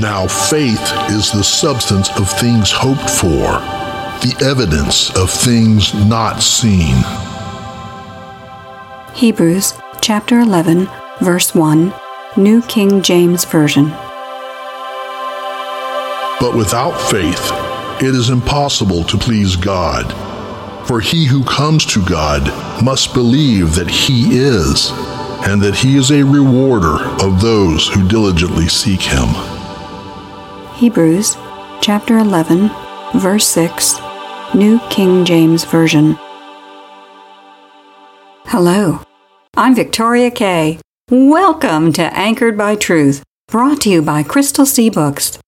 Now, faith is the substance of things hoped for, the evidence of things not seen. Hebrews chapter 11, verse 1, New King James Version. But without faith, it is impossible to please God. For he who comes to God must believe that he is, and that he is a rewarder of those who diligently seek him. Hebrews chapter 11, verse 6, New King James Version. Hello, I'm Victoria K. Welcome to Anchored by Truth, brought to you by Crystal Sea Books.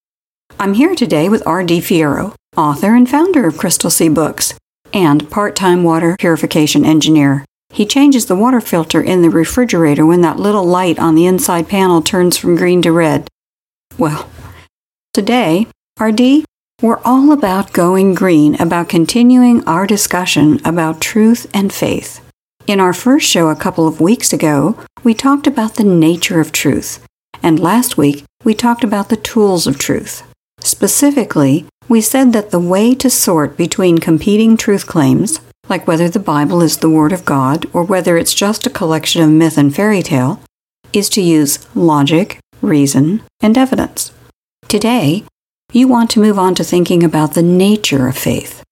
I'm here today with R.D. Fierro, author and founder of Crystal Sea Books, and part time water purification engineer. He changes the water filter in the refrigerator when that little light on the inside panel turns from green to red. Well, Today, RD, we're all about going green, about continuing our discussion about truth and faith. In our first show a couple of weeks ago, we talked about the nature of truth, and last week we talked about the tools of truth. Specifically, we said that the way to sort between competing truth claims, like whether the Bible is the Word of God or whether it's just a collection of myth and fairy tale, is to use logic, reason, and evidence. Today, you want to move on to thinking about the nature of faith.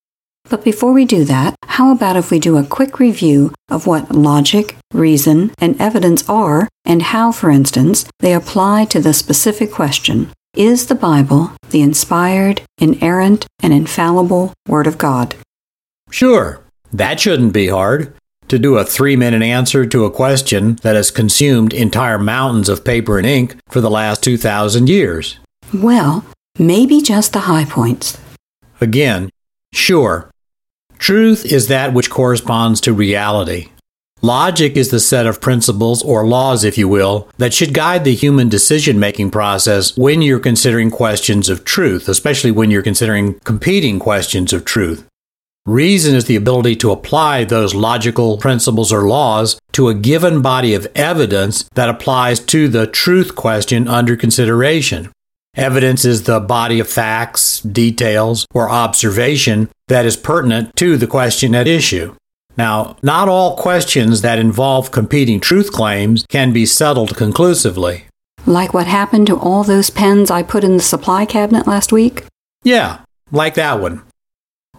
But before we do that, how about if we do a quick review of what logic, reason, and evidence are, and how, for instance, they apply to the specific question Is the Bible the inspired, inerrant, and infallible Word of God? Sure, that shouldn't be hard. To do a three minute answer to a question that has consumed entire mountains of paper and ink for the last 2,000 years. Well, maybe just the high points. Again, sure. Truth is that which corresponds to reality. Logic is the set of principles, or laws, if you will, that should guide the human decision making process when you're considering questions of truth, especially when you're considering competing questions of truth. Reason is the ability to apply those logical principles or laws to a given body of evidence that applies to the truth question under consideration. Evidence is the body of facts, details, or observation that is pertinent to the question at issue. Now, not all questions that involve competing truth claims can be settled conclusively. Like what happened to all those pens I put in the supply cabinet last week? Yeah, like that one.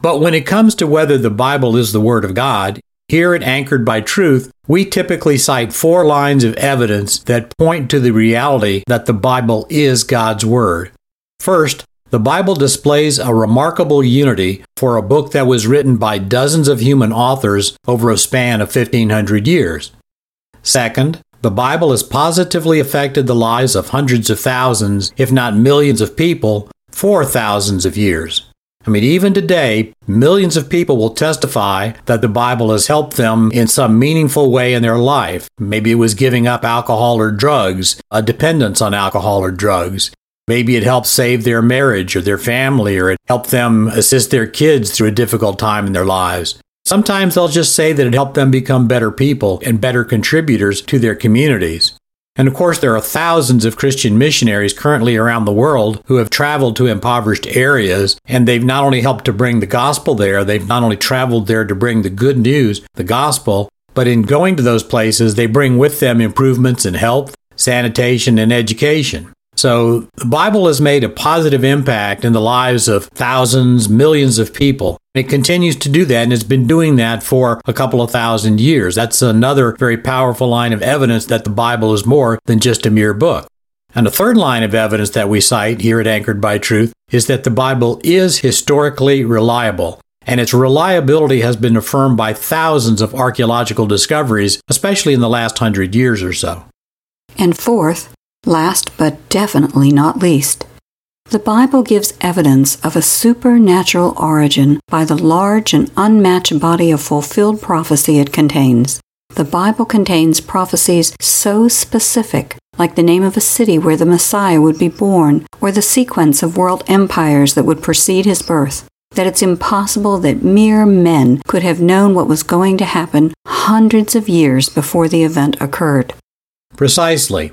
But when it comes to whether the Bible is the Word of God, here at Anchored by Truth, we typically cite four lines of evidence that point to the reality that the Bible is God's Word. First, the Bible displays a remarkable unity for a book that was written by dozens of human authors over a span of 1500 years. Second, the Bible has positively affected the lives of hundreds of thousands, if not millions of people, for thousands of years. I mean, even today, millions of people will testify that the Bible has helped them in some meaningful way in their life. Maybe it was giving up alcohol or drugs, a dependence on alcohol or drugs. Maybe it helped save their marriage or their family, or it helped them assist their kids through a difficult time in their lives. Sometimes they'll just say that it helped them become better people and better contributors to their communities. And of course, there are thousands of Christian missionaries currently around the world who have traveled to impoverished areas, and they've not only helped to bring the gospel there, they've not only traveled there to bring the good news, the gospel, but in going to those places, they bring with them improvements in health, sanitation, and education. So the Bible has made a positive impact in the lives of thousands, millions of people. It continues to do that and has been doing that for a couple of thousand years. That's another very powerful line of evidence that the Bible is more than just a mere book. And a third line of evidence that we cite here at Anchored by Truth is that the Bible is historically reliable and its reliability has been affirmed by thousands of archaeological discoveries, especially in the last hundred years or so. And fourth, Last but definitely not least, the Bible gives evidence of a supernatural origin by the large and unmatched body of fulfilled prophecy it contains. The Bible contains prophecies so specific, like the name of a city where the Messiah would be born, or the sequence of world empires that would precede his birth, that it's impossible that mere men could have known what was going to happen hundreds of years before the event occurred. Precisely.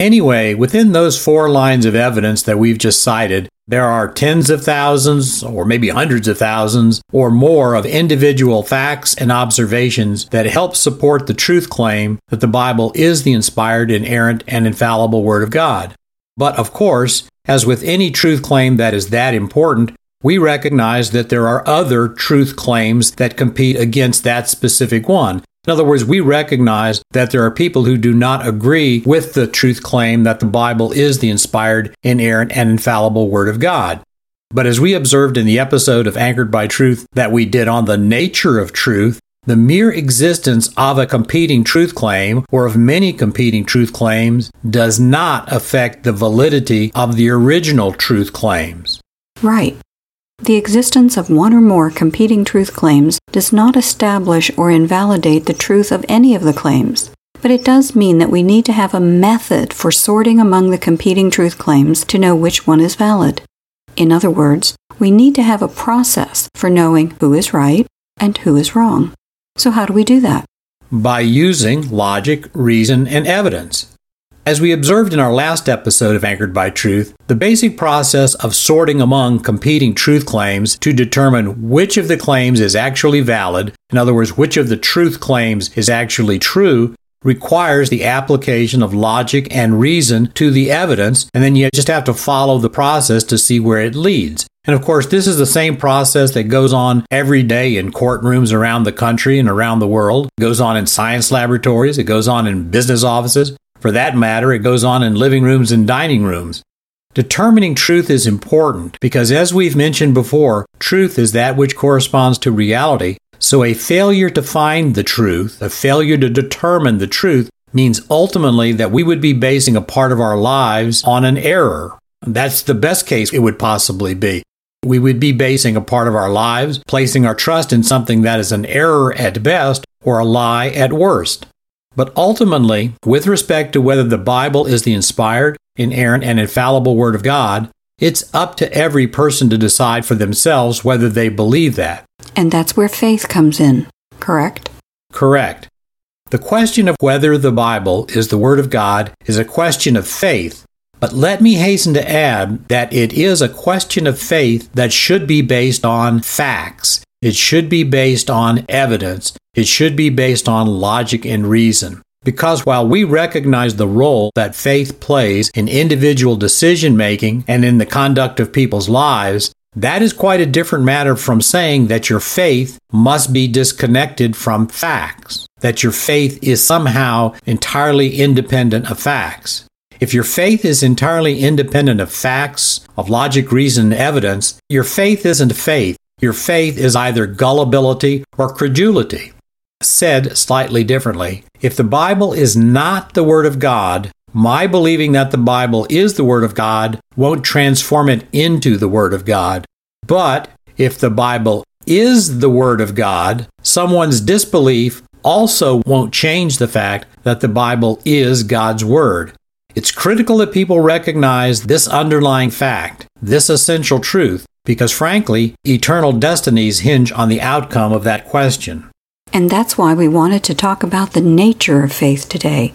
Anyway, within those four lines of evidence that we've just cited, there are tens of thousands, or maybe hundreds of thousands, or more of individual facts and observations that help support the truth claim that the Bible is the inspired, inerrant, and infallible Word of God. But of course, as with any truth claim that is that important, we recognize that there are other truth claims that compete against that specific one. In other words, we recognize that there are people who do not agree with the truth claim that the Bible is the inspired, inerrant, and infallible Word of God. But as we observed in the episode of Anchored by Truth that we did on the nature of truth, the mere existence of a competing truth claim or of many competing truth claims does not affect the validity of the original truth claims. Right. The existence of one or more competing truth claims does not establish or invalidate the truth of any of the claims, but it does mean that we need to have a method for sorting among the competing truth claims to know which one is valid. In other words, we need to have a process for knowing who is right and who is wrong. So, how do we do that? By using logic, reason, and evidence. As we observed in our last episode of Anchored by Truth, the basic process of sorting among competing truth claims to determine which of the claims is actually valid, in other words, which of the truth claims is actually true, requires the application of logic and reason to the evidence, and then you just have to follow the process to see where it leads. And of course, this is the same process that goes on every day in courtrooms around the country and around the world. It goes on in science laboratories, it goes on in business offices, for that matter, it goes on in living rooms and dining rooms. Determining truth is important because, as we've mentioned before, truth is that which corresponds to reality. So, a failure to find the truth, a failure to determine the truth, means ultimately that we would be basing a part of our lives on an error. That's the best case it would possibly be. We would be basing a part of our lives, placing our trust in something that is an error at best or a lie at worst. But ultimately, with respect to whether the Bible is the inspired, inerrant, and infallible Word of God, it's up to every person to decide for themselves whether they believe that. And that's where faith comes in, correct? Correct. The question of whether the Bible is the Word of God is a question of faith, but let me hasten to add that it is a question of faith that should be based on facts. It should be based on evidence. It should be based on logic and reason. Because while we recognize the role that faith plays in individual decision making and in the conduct of people's lives, that is quite a different matter from saying that your faith must be disconnected from facts, that your faith is somehow entirely independent of facts. If your faith is entirely independent of facts, of logic, reason, and evidence, your faith isn't faith. Your faith is either gullibility or credulity. Said slightly differently, if the Bible is not the Word of God, my believing that the Bible is the Word of God won't transform it into the Word of God. But if the Bible is the Word of God, someone's disbelief also won't change the fact that the Bible is God's Word. It's critical that people recognize this underlying fact, this essential truth, because frankly, eternal destinies hinge on the outcome of that question. And that's why we wanted to talk about the nature of faith today.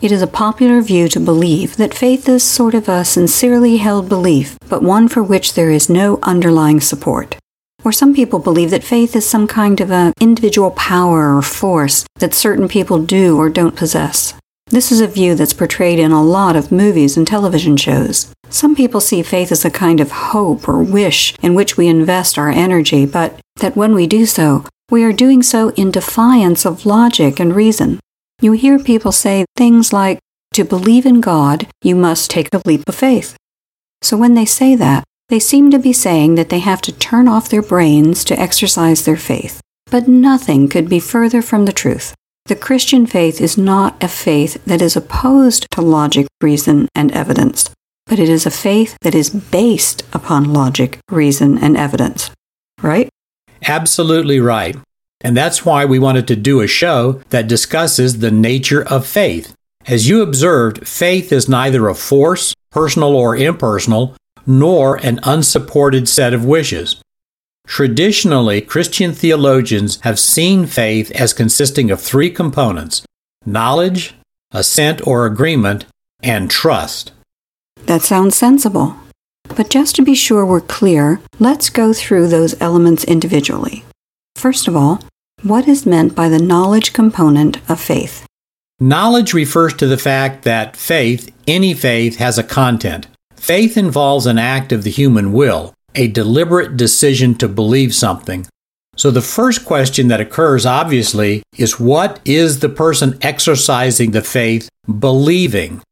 It is a popular view to believe that faith is sort of a sincerely held belief, but one for which there is no underlying support. Or some people believe that faith is some kind of an individual power or force that certain people do or don't possess. This is a view that's portrayed in a lot of movies and television shows. Some people see faith as a kind of hope or wish in which we invest our energy, but that when we do so, we are doing so in defiance of logic and reason. You hear people say things like, to believe in God, you must take a leap of faith. So when they say that, they seem to be saying that they have to turn off their brains to exercise their faith. But nothing could be further from the truth. The Christian faith is not a faith that is opposed to logic, reason, and evidence, but it is a faith that is based upon logic, reason, and evidence. Right? Absolutely right. And that's why we wanted to do a show that discusses the nature of faith. As you observed, faith is neither a force, personal or impersonal, nor an unsupported set of wishes. Traditionally, Christian theologians have seen faith as consisting of three components knowledge, assent or agreement, and trust. That sounds sensible. But just to be sure we're clear, let's go through those elements individually. First of all, what is meant by the knowledge component of faith? Knowledge refers to the fact that faith, any faith, has a content. Faith involves an act of the human will, a deliberate decision to believe something. So the first question that occurs, obviously, is what is the person exercising the faith believing?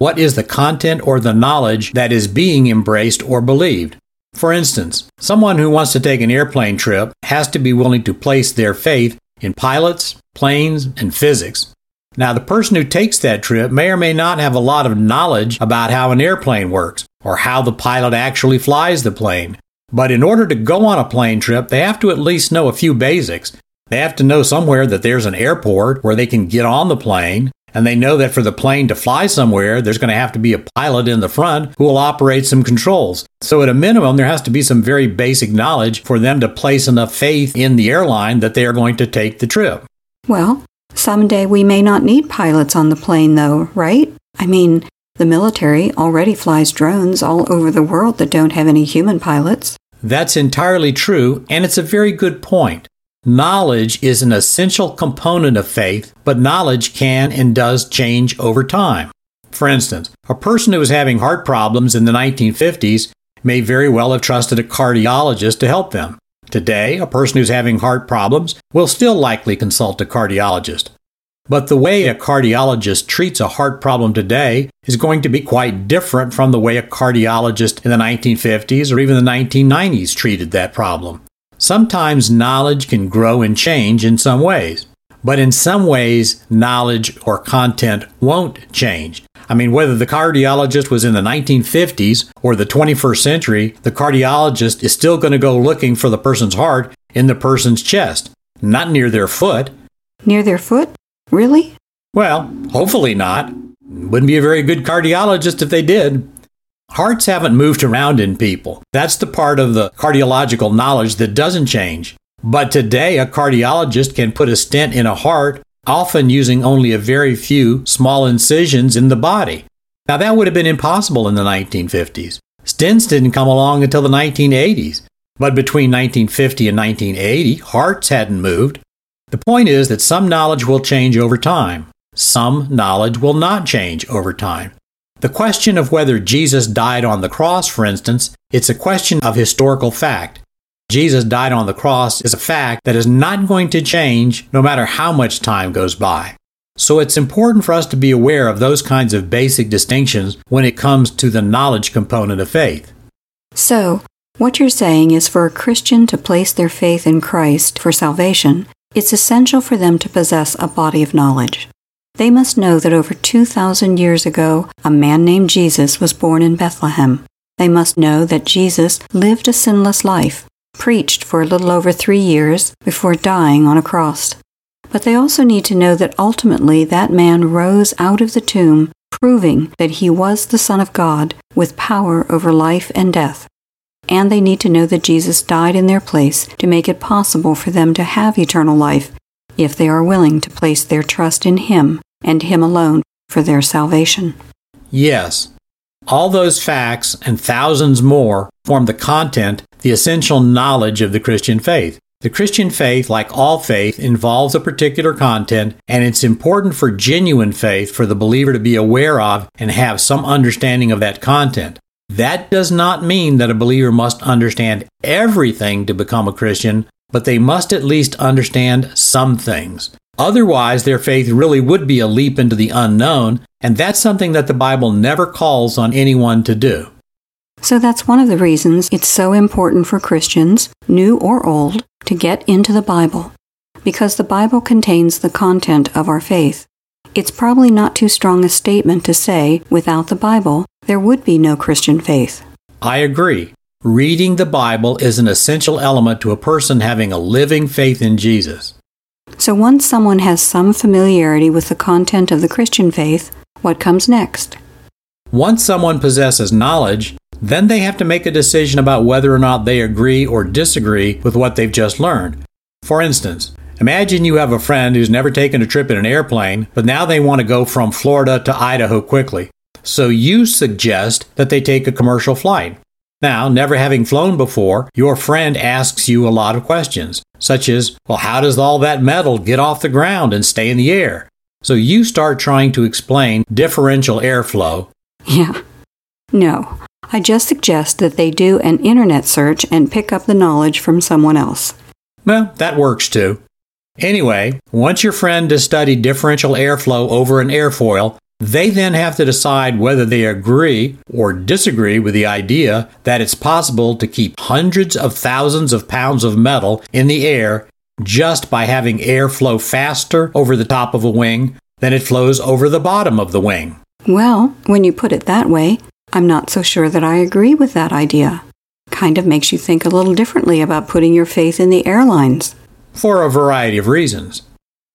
What is the content or the knowledge that is being embraced or believed? For instance, someone who wants to take an airplane trip has to be willing to place their faith in pilots, planes, and physics. Now, the person who takes that trip may or may not have a lot of knowledge about how an airplane works or how the pilot actually flies the plane. But in order to go on a plane trip, they have to at least know a few basics. They have to know somewhere that there's an airport where they can get on the plane, and they know that for the plane to fly somewhere, there's going to have to be a pilot in the front who will operate some controls. So, at a minimum, there has to be some very basic knowledge for them to place enough faith in the airline that they are going to take the trip. Well, someday we may not need pilots on the plane, though, right? I mean, the military already flies drones all over the world that don't have any human pilots. That's entirely true, and it's a very good point. Knowledge is an essential component of faith, but knowledge can and does change over time. For instance, a person who was having heart problems in the 1950s may very well have trusted a cardiologist to help them. Today, a person who's having heart problems will still likely consult a cardiologist. But the way a cardiologist treats a heart problem today is going to be quite different from the way a cardiologist in the 1950s or even the 1990s treated that problem. Sometimes knowledge can grow and change in some ways, but in some ways, knowledge or content won't change. I mean, whether the cardiologist was in the 1950s or the 21st century, the cardiologist is still going to go looking for the person's heart in the person's chest, not near their foot. Near their foot? Really? Well, hopefully not. Wouldn't be a very good cardiologist if they did. Hearts haven't moved around in people. That's the part of the cardiological knowledge that doesn't change. But today, a cardiologist can put a stent in a heart, often using only a very few small incisions in the body. Now, that would have been impossible in the 1950s. Stents didn't come along until the 1980s. But between 1950 and 1980, hearts hadn't moved. The point is that some knowledge will change over time. Some knowledge will not change over time. The question of whether Jesus died on the cross, for instance, it's a question of historical fact. Jesus died on the cross is a fact that is not going to change no matter how much time goes by. So it's important for us to be aware of those kinds of basic distinctions when it comes to the knowledge component of faith. So, what you're saying is for a Christian to place their faith in Christ for salvation, it's essential for them to possess a body of knowledge. They must know that over 2,000 years ago, a man named Jesus was born in Bethlehem. They must know that Jesus lived a sinless life, preached for a little over three years before dying on a cross. But they also need to know that ultimately that man rose out of the tomb, proving that he was the Son of God with power over life and death. And they need to know that Jesus died in their place to make it possible for them to have eternal life if they are willing to place their trust in Him and Him alone for their salvation. Yes, all those facts and thousands more form the content, the essential knowledge of the Christian faith. The Christian faith, like all faith, involves a particular content, and it's important for genuine faith for the believer to be aware of and have some understanding of that content. That does not mean that a believer must understand everything to become a Christian, but they must at least understand some things. Otherwise, their faith really would be a leap into the unknown, and that's something that the Bible never calls on anyone to do. So that's one of the reasons it's so important for Christians, new or old, to get into the Bible. because the Bible contains the content of our faith. It's probably not too strong a statement to say, without the Bible, there would be no Christian faith. I agree. Reading the Bible is an essential element to a person having a living faith in Jesus. So once someone has some familiarity with the content of the Christian faith, what comes next? Once someone possesses knowledge, then they have to make a decision about whether or not they agree or disagree with what they've just learned. For instance, imagine you have a friend who's never taken a trip in an airplane, but now they want to go from Florida to Idaho quickly. So you suggest that they take a commercial flight. Now, never having flown before, your friend asks you a lot of questions, such as, well, how does all that metal get off the ground and stay in the air? So you start trying to explain differential airflow. Yeah. No, I just suggest that they do an internet search and pick up the knowledge from someone else. Well, that works too. Anyway, once your friend has studied differential airflow over an airfoil, they then have to decide whether they agree or disagree with the idea that it's possible to keep hundreds of thousands of pounds of metal in the air just by having air flow faster over the top of a wing than it flows over the bottom of the wing. Well, when you put it that way, I'm not so sure that I agree with that idea. Kind of makes you think a little differently about putting your faith in the airlines. For a variety of reasons.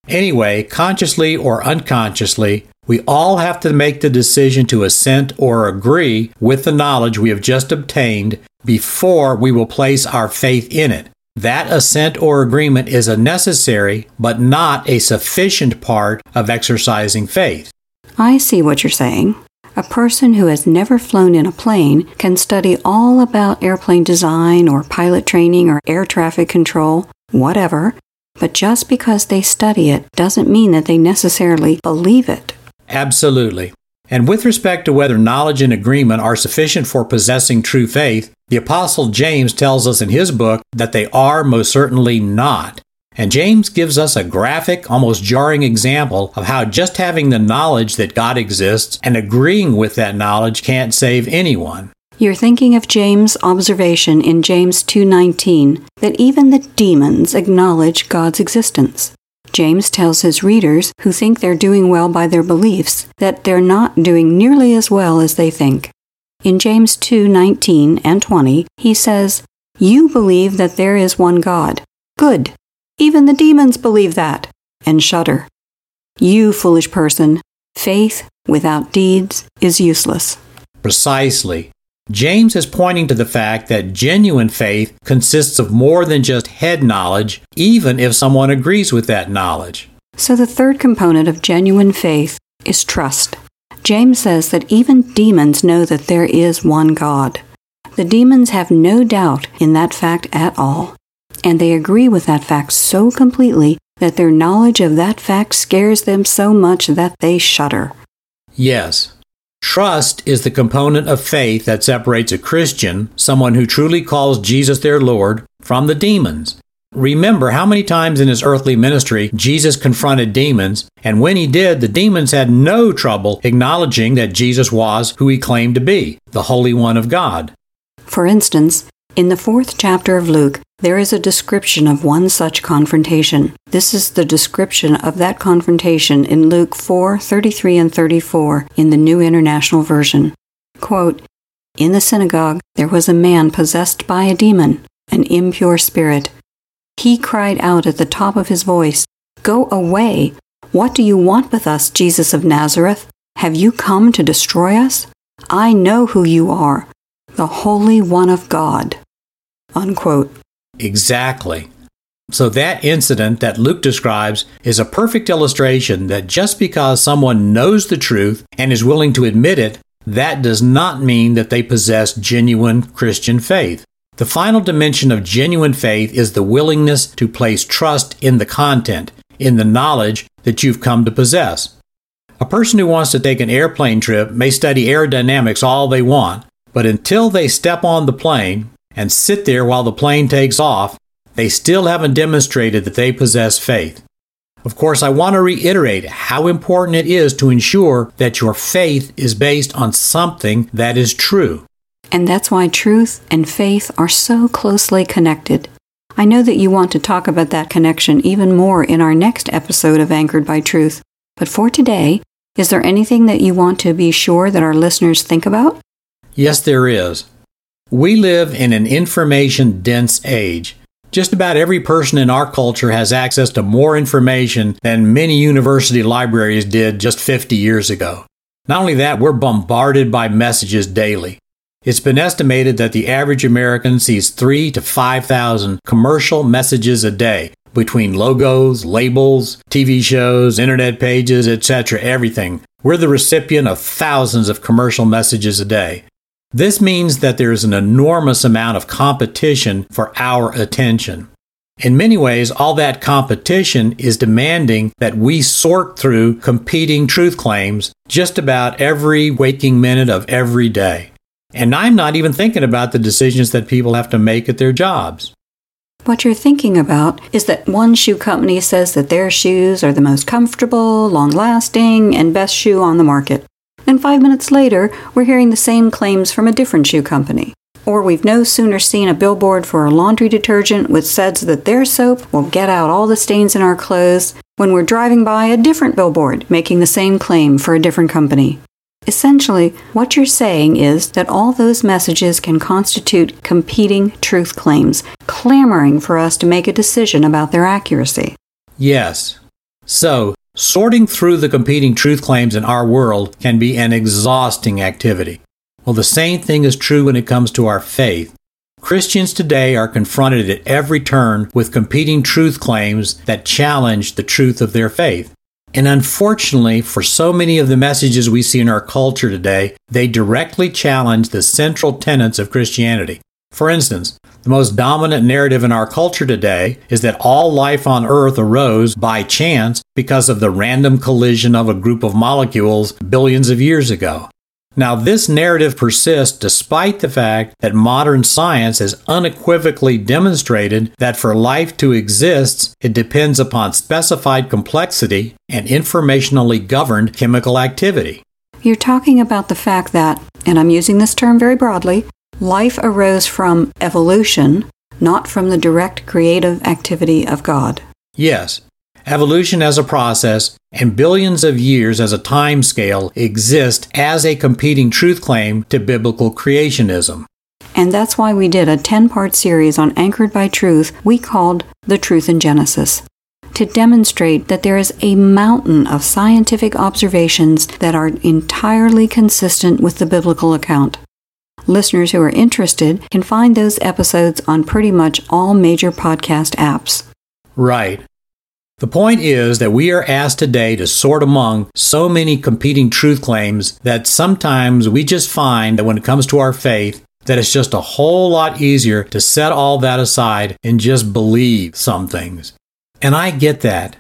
Anyway, consciously or unconsciously, we all have to make the decision to assent or agree with the knowledge we have just obtained before we will place our faith in it. That assent or agreement is a necessary but not a sufficient part of exercising faith. I see what you're saying. A person who has never flown in a plane can study all about airplane design or pilot training or air traffic control, whatever, but just because they study it doesn't mean that they necessarily believe it. Absolutely. And with respect to whether knowledge and agreement are sufficient for possessing true faith, the Apostle James tells us in his book that they are most certainly not. And James gives us a graphic, almost jarring example of how just having the knowledge that God exists and agreeing with that knowledge can't save anyone. You're thinking of James' observation in James 2:19 that even the demons acknowledge God's existence. James tells his readers who think they're doing well by their beliefs that they're not doing nearly as well as they think. In James 2:19 and 20, he says, "You believe that there is one God. Good. Even the demons believe that and shudder. You foolish person, faith without deeds is useless." Precisely. James is pointing to the fact that genuine faith consists of more than just head knowledge, even if someone agrees with that knowledge. So, the third component of genuine faith is trust. James says that even demons know that there is one God. The demons have no doubt in that fact at all, and they agree with that fact so completely that their knowledge of that fact scares them so much that they shudder. Yes, Trust is the component of faith that separates a Christian, someone who truly calls Jesus their Lord, from the demons. Remember how many times in his earthly ministry Jesus confronted demons, and when he did, the demons had no trouble acknowledging that Jesus was who he claimed to be, the Holy One of God. For instance, in the fourth chapter of Luke, there is a description of one such confrontation. This is the description of that confrontation in Luke 4 33 and 34 in the New International Version. Quote, In the synagogue there was a man possessed by a demon, an impure spirit. He cried out at the top of his voice, Go away! What do you want with us, Jesus of Nazareth? Have you come to destroy us? I know who you are, the Holy One of God. Unquote. Exactly. So, that incident that Luke describes is a perfect illustration that just because someone knows the truth and is willing to admit it, that does not mean that they possess genuine Christian faith. The final dimension of genuine faith is the willingness to place trust in the content, in the knowledge that you've come to possess. A person who wants to take an airplane trip may study aerodynamics all they want, but until they step on the plane and sit there while the plane takes off, they still haven't demonstrated that they possess faith. Of course, I want to reiterate how important it is to ensure that your faith is based on something that is true. And that's why truth and faith are so closely connected. I know that you want to talk about that connection even more in our next episode of Anchored by Truth. But for today, is there anything that you want to be sure that our listeners think about? Yes, there is. We live in an information dense age. Just about every person in our culture has access to more information than many university libraries did just 50 years ago. Not only that, we're bombarded by messages daily. It's been estimated that the average American sees 3 to 5,000 commercial messages a day between logos, labels, TV shows, internet pages, etc., everything. We're the recipient of thousands of commercial messages a day. This means that there is an enormous amount of competition for our attention. In many ways, all that competition is demanding that we sort through competing truth claims just about every waking minute of every day. And I'm not even thinking about the decisions that people have to make at their jobs. What you're thinking about is that one shoe company says that their shoes are the most comfortable, long lasting, and best shoe on the market. And five minutes later, we're hearing the same claims from a different shoe company. Or we've no sooner seen a billboard for a laundry detergent which says that their soap will get out all the stains in our clothes when we're driving by a different billboard making the same claim for a different company. Essentially, what you're saying is that all those messages can constitute competing truth claims, clamoring for us to make a decision about their accuracy. Yes. So, sorting through the competing truth claims in our world can be an exhausting activity. Well, the same thing is true when it comes to our faith. Christians today are confronted at every turn with competing truth claims that challenge the truth of their faith. And unfortunately, for so many of the messages we see in our culture today, they directly challenge the central tenets of Christianity. For instance, the most dominant narrative in our culture today is that all life on Earth arose by chance because of the random collision of a group of molecules billions of years ago. Now, this narrative persists despite the fact that modern science has unequivocally demonstrated that for life to exist, it depends upon specified complexity and informationally governed chemical activity. You're talking about the fact that, and I'm using this term very broadly, life arose from evolution, not from the direct creative activity of God. Yes, evolution as a process, and billions of years as a time scale exist as a competing truth claim to biblical creationism. And that's why we did a 10 part series on Anchored by Truth we called The Truth in Genesis. To demonstrate that there is a mountain of scientific observations that are entirely consistent with the biblical account. Listeners who are interested can find those episodes on pretty much all major podcast apps. Right. The point is that we are asked today to sort among so many competing truth claims that sometimes we just find that when it comes to our faith, that it's just a whole lot easier to set all that aside and just believe some things. And I get that.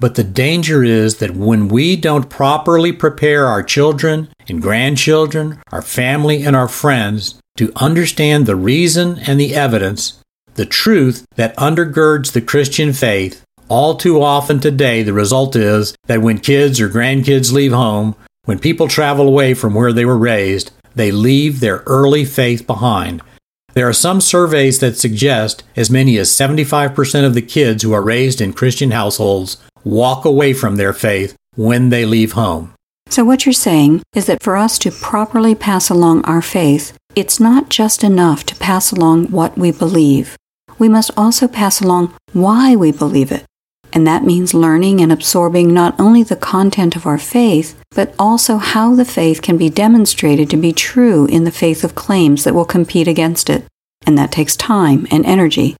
But the danger is that when we don't properly prepare our children and grandchildren, our family, and our friends to understand the reason and the evidence, the truth that undergirds the Christian faith, all too often today, the result is that when kids or grandkids leave home, when people travel away from where they were raised, they leave their early faith behind. There are some surveys that suggest as many as 75% of the kids who are raised in Christian households walk away from their faith when they leave home. So, what you're saying is that for us to properly pass along our faith, it's not just enough to pass along what we believe. We must also pass along why we believe it. And that means learning and absorbing not only the content of our faith, but also how the faith can be demonstrated to be true in the faith of claims that will compete against it. And that takes time and energy.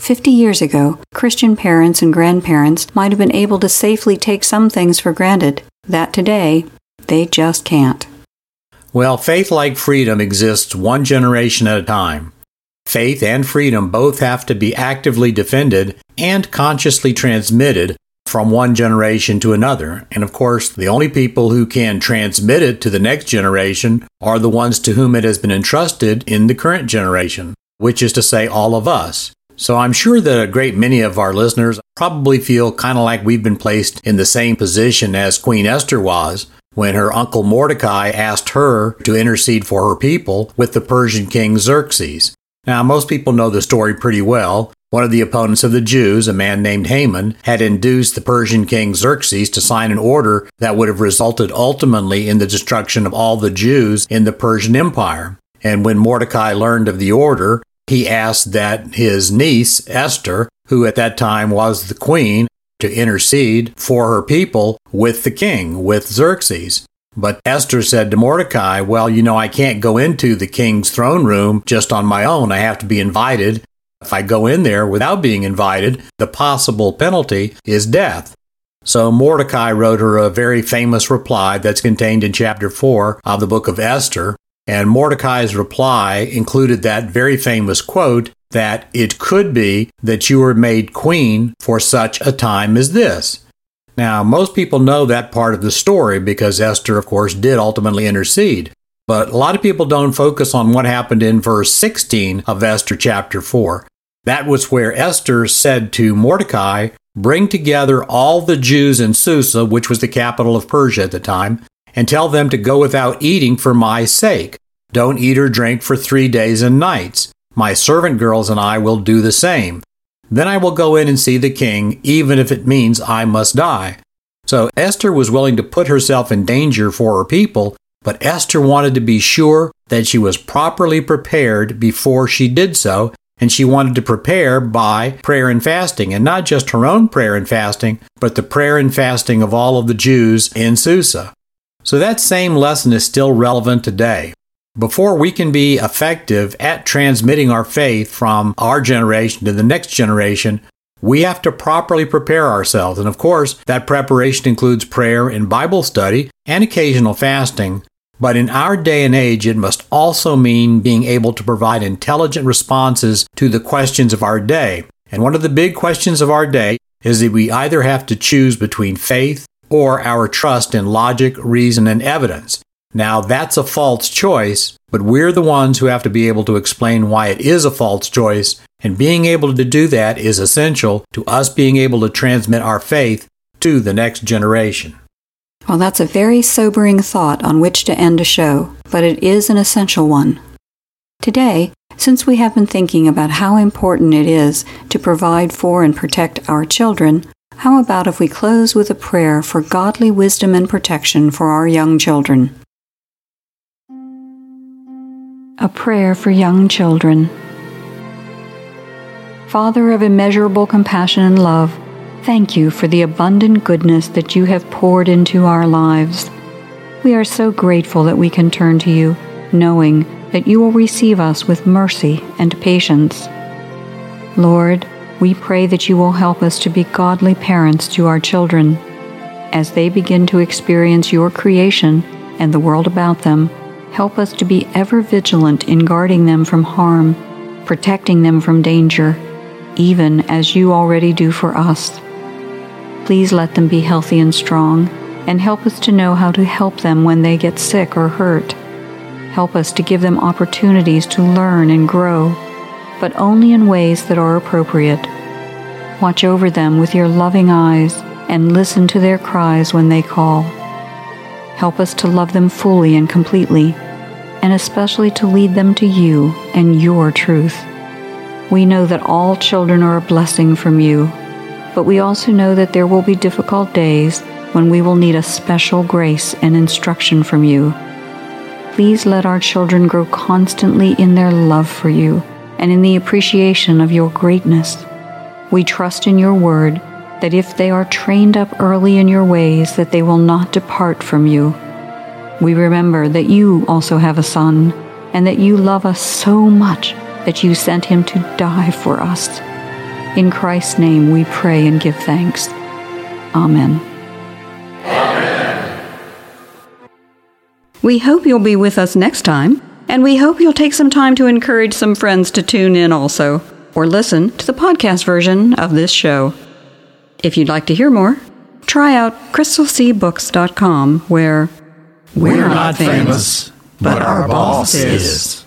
Fifty years ago, Christian parents and grandparents might have been able to safely take some things for granted. That today, they just can't. Well, faith like freedom exists one generation at a time. Faith and freedom both have to be actively defended and consciously transmitted from one generation to another. And of course, the only people who can transmit it to the next generation are the ones to whom it has been entrusted in the current generation, which is to say, all of us. So I'm sure that a great many of our listeners probably feel kind of like we've been placed in the same position as Queen Esther was when her uncle Mordecai asked her to intercede for her people with the Persian king Xerxes. Now, most people know the story pretty well. One of the opponents of the Jews, a man named Haman, had induced the Persian king Xerxes to sign an order that would have resulted ultimately in the destruction of all the Jews in the Persian Empire. And when Mordecai learned of the order, he asked that his niece, Esther, who at that time was the queen, to intercede for her people with the king, with Xerxes. But Esther said to Mordecai, Well, you know, I can't go into the king's throne room just on my own. I have to be invited. If I go in there without being invited, the possible penalty is death. So Mordecai wrote her a very famous reply that's contained in chapter 4 of the book of Esther. And Mordecai's reply included that very famous quote that it could be that you were made queen for such a time as this. Now, most people know that part of the story because Esther, of course, did ultimately intercede. But a lot of people don't focus on what happened in verse 16 of Esther chapter 4. That was where Esther said to Mordecai, Bring together all the Jews in Susa, which was the capital of Persia at the time, and tell them to go without eating for my sake. Don't eat or drink for three days and nights. My servant girls and I will do the same. Then I will go in and see the king, even if it means I must die. So Esther was willing to put herself in danger for her people, but Esther wanted to be sure that she was properly prepared before she did so, and she wanted to prepare by prayer and fasting, and not just her own prayer and fasting, but the prayer and fasting of all of the Jews in Susa. So that same lesson is still relevant today. Before we can be effective at transmitting our faith from our generation to the next generation, we have to properly prepare ourselves. And of course, that preparation includes prayer and Bible study and occasional fasting. But in our day and age, it must also mean being able to provide intelligent responses to the questions of our day. And one of the big questions of our day is that we either have to choose between faith or our trust in logic, reason, and evidence. Now, that's a false choice, but we're the ones who have to be able to explain why it is a false choice, and being able to do that is essential to us being able to transmit our faith to the next generation. Well, that's a very sobering thought on which to end a show, but it is an essential one. Today, since we have been thinking about how important it is to provide for and protect our children, how about if we close with a prayer for godly wisdom and protection for our young children? A prayer for young children. Father of immeasurable compassion and love, thank you for the abundant goodness that you have poured into our lives. We are so grateful that we can turn to you, knowing that you will receive us with mercy and patience. Lord, we pray that you will help us to be godly parents to our children. As they begin to experience your creation and the world about them, Help us to be ever vigilant in guarding them from harm, protecting them from danger, even as you already do for us. Please let them be healthy and strong, and help us to know how to help them when they get sick or hurt. Help us to give them opportunities to learn and grow, but only in ways that are appropriate. Watch over them with your loving eyes and listen to their cries when they call. Help us to love them fully and completely, and especially to lead them to you and your truth. We know that all children are a blessing from you, but we also know that there will be difficult days when we will need a special grace and instruction from you. Please let our children grow constantly in their love for you and in the appreciation of your greatness. We trust in your word that if they are trained up early in your ways, that they will not depart from you. We remember that you also have a son, and that you love us so much that you sent him to die for us. In Christ's name we pray and give thanks. Amen. Amen. We hope you'll be with us next time, and we hope you'll take some time to encourage some friends to tune in also, or listen to the podcast version of this show. If you'd like to hear more, try out crystalseabooks.com where we're, we're not famous, but our boss is.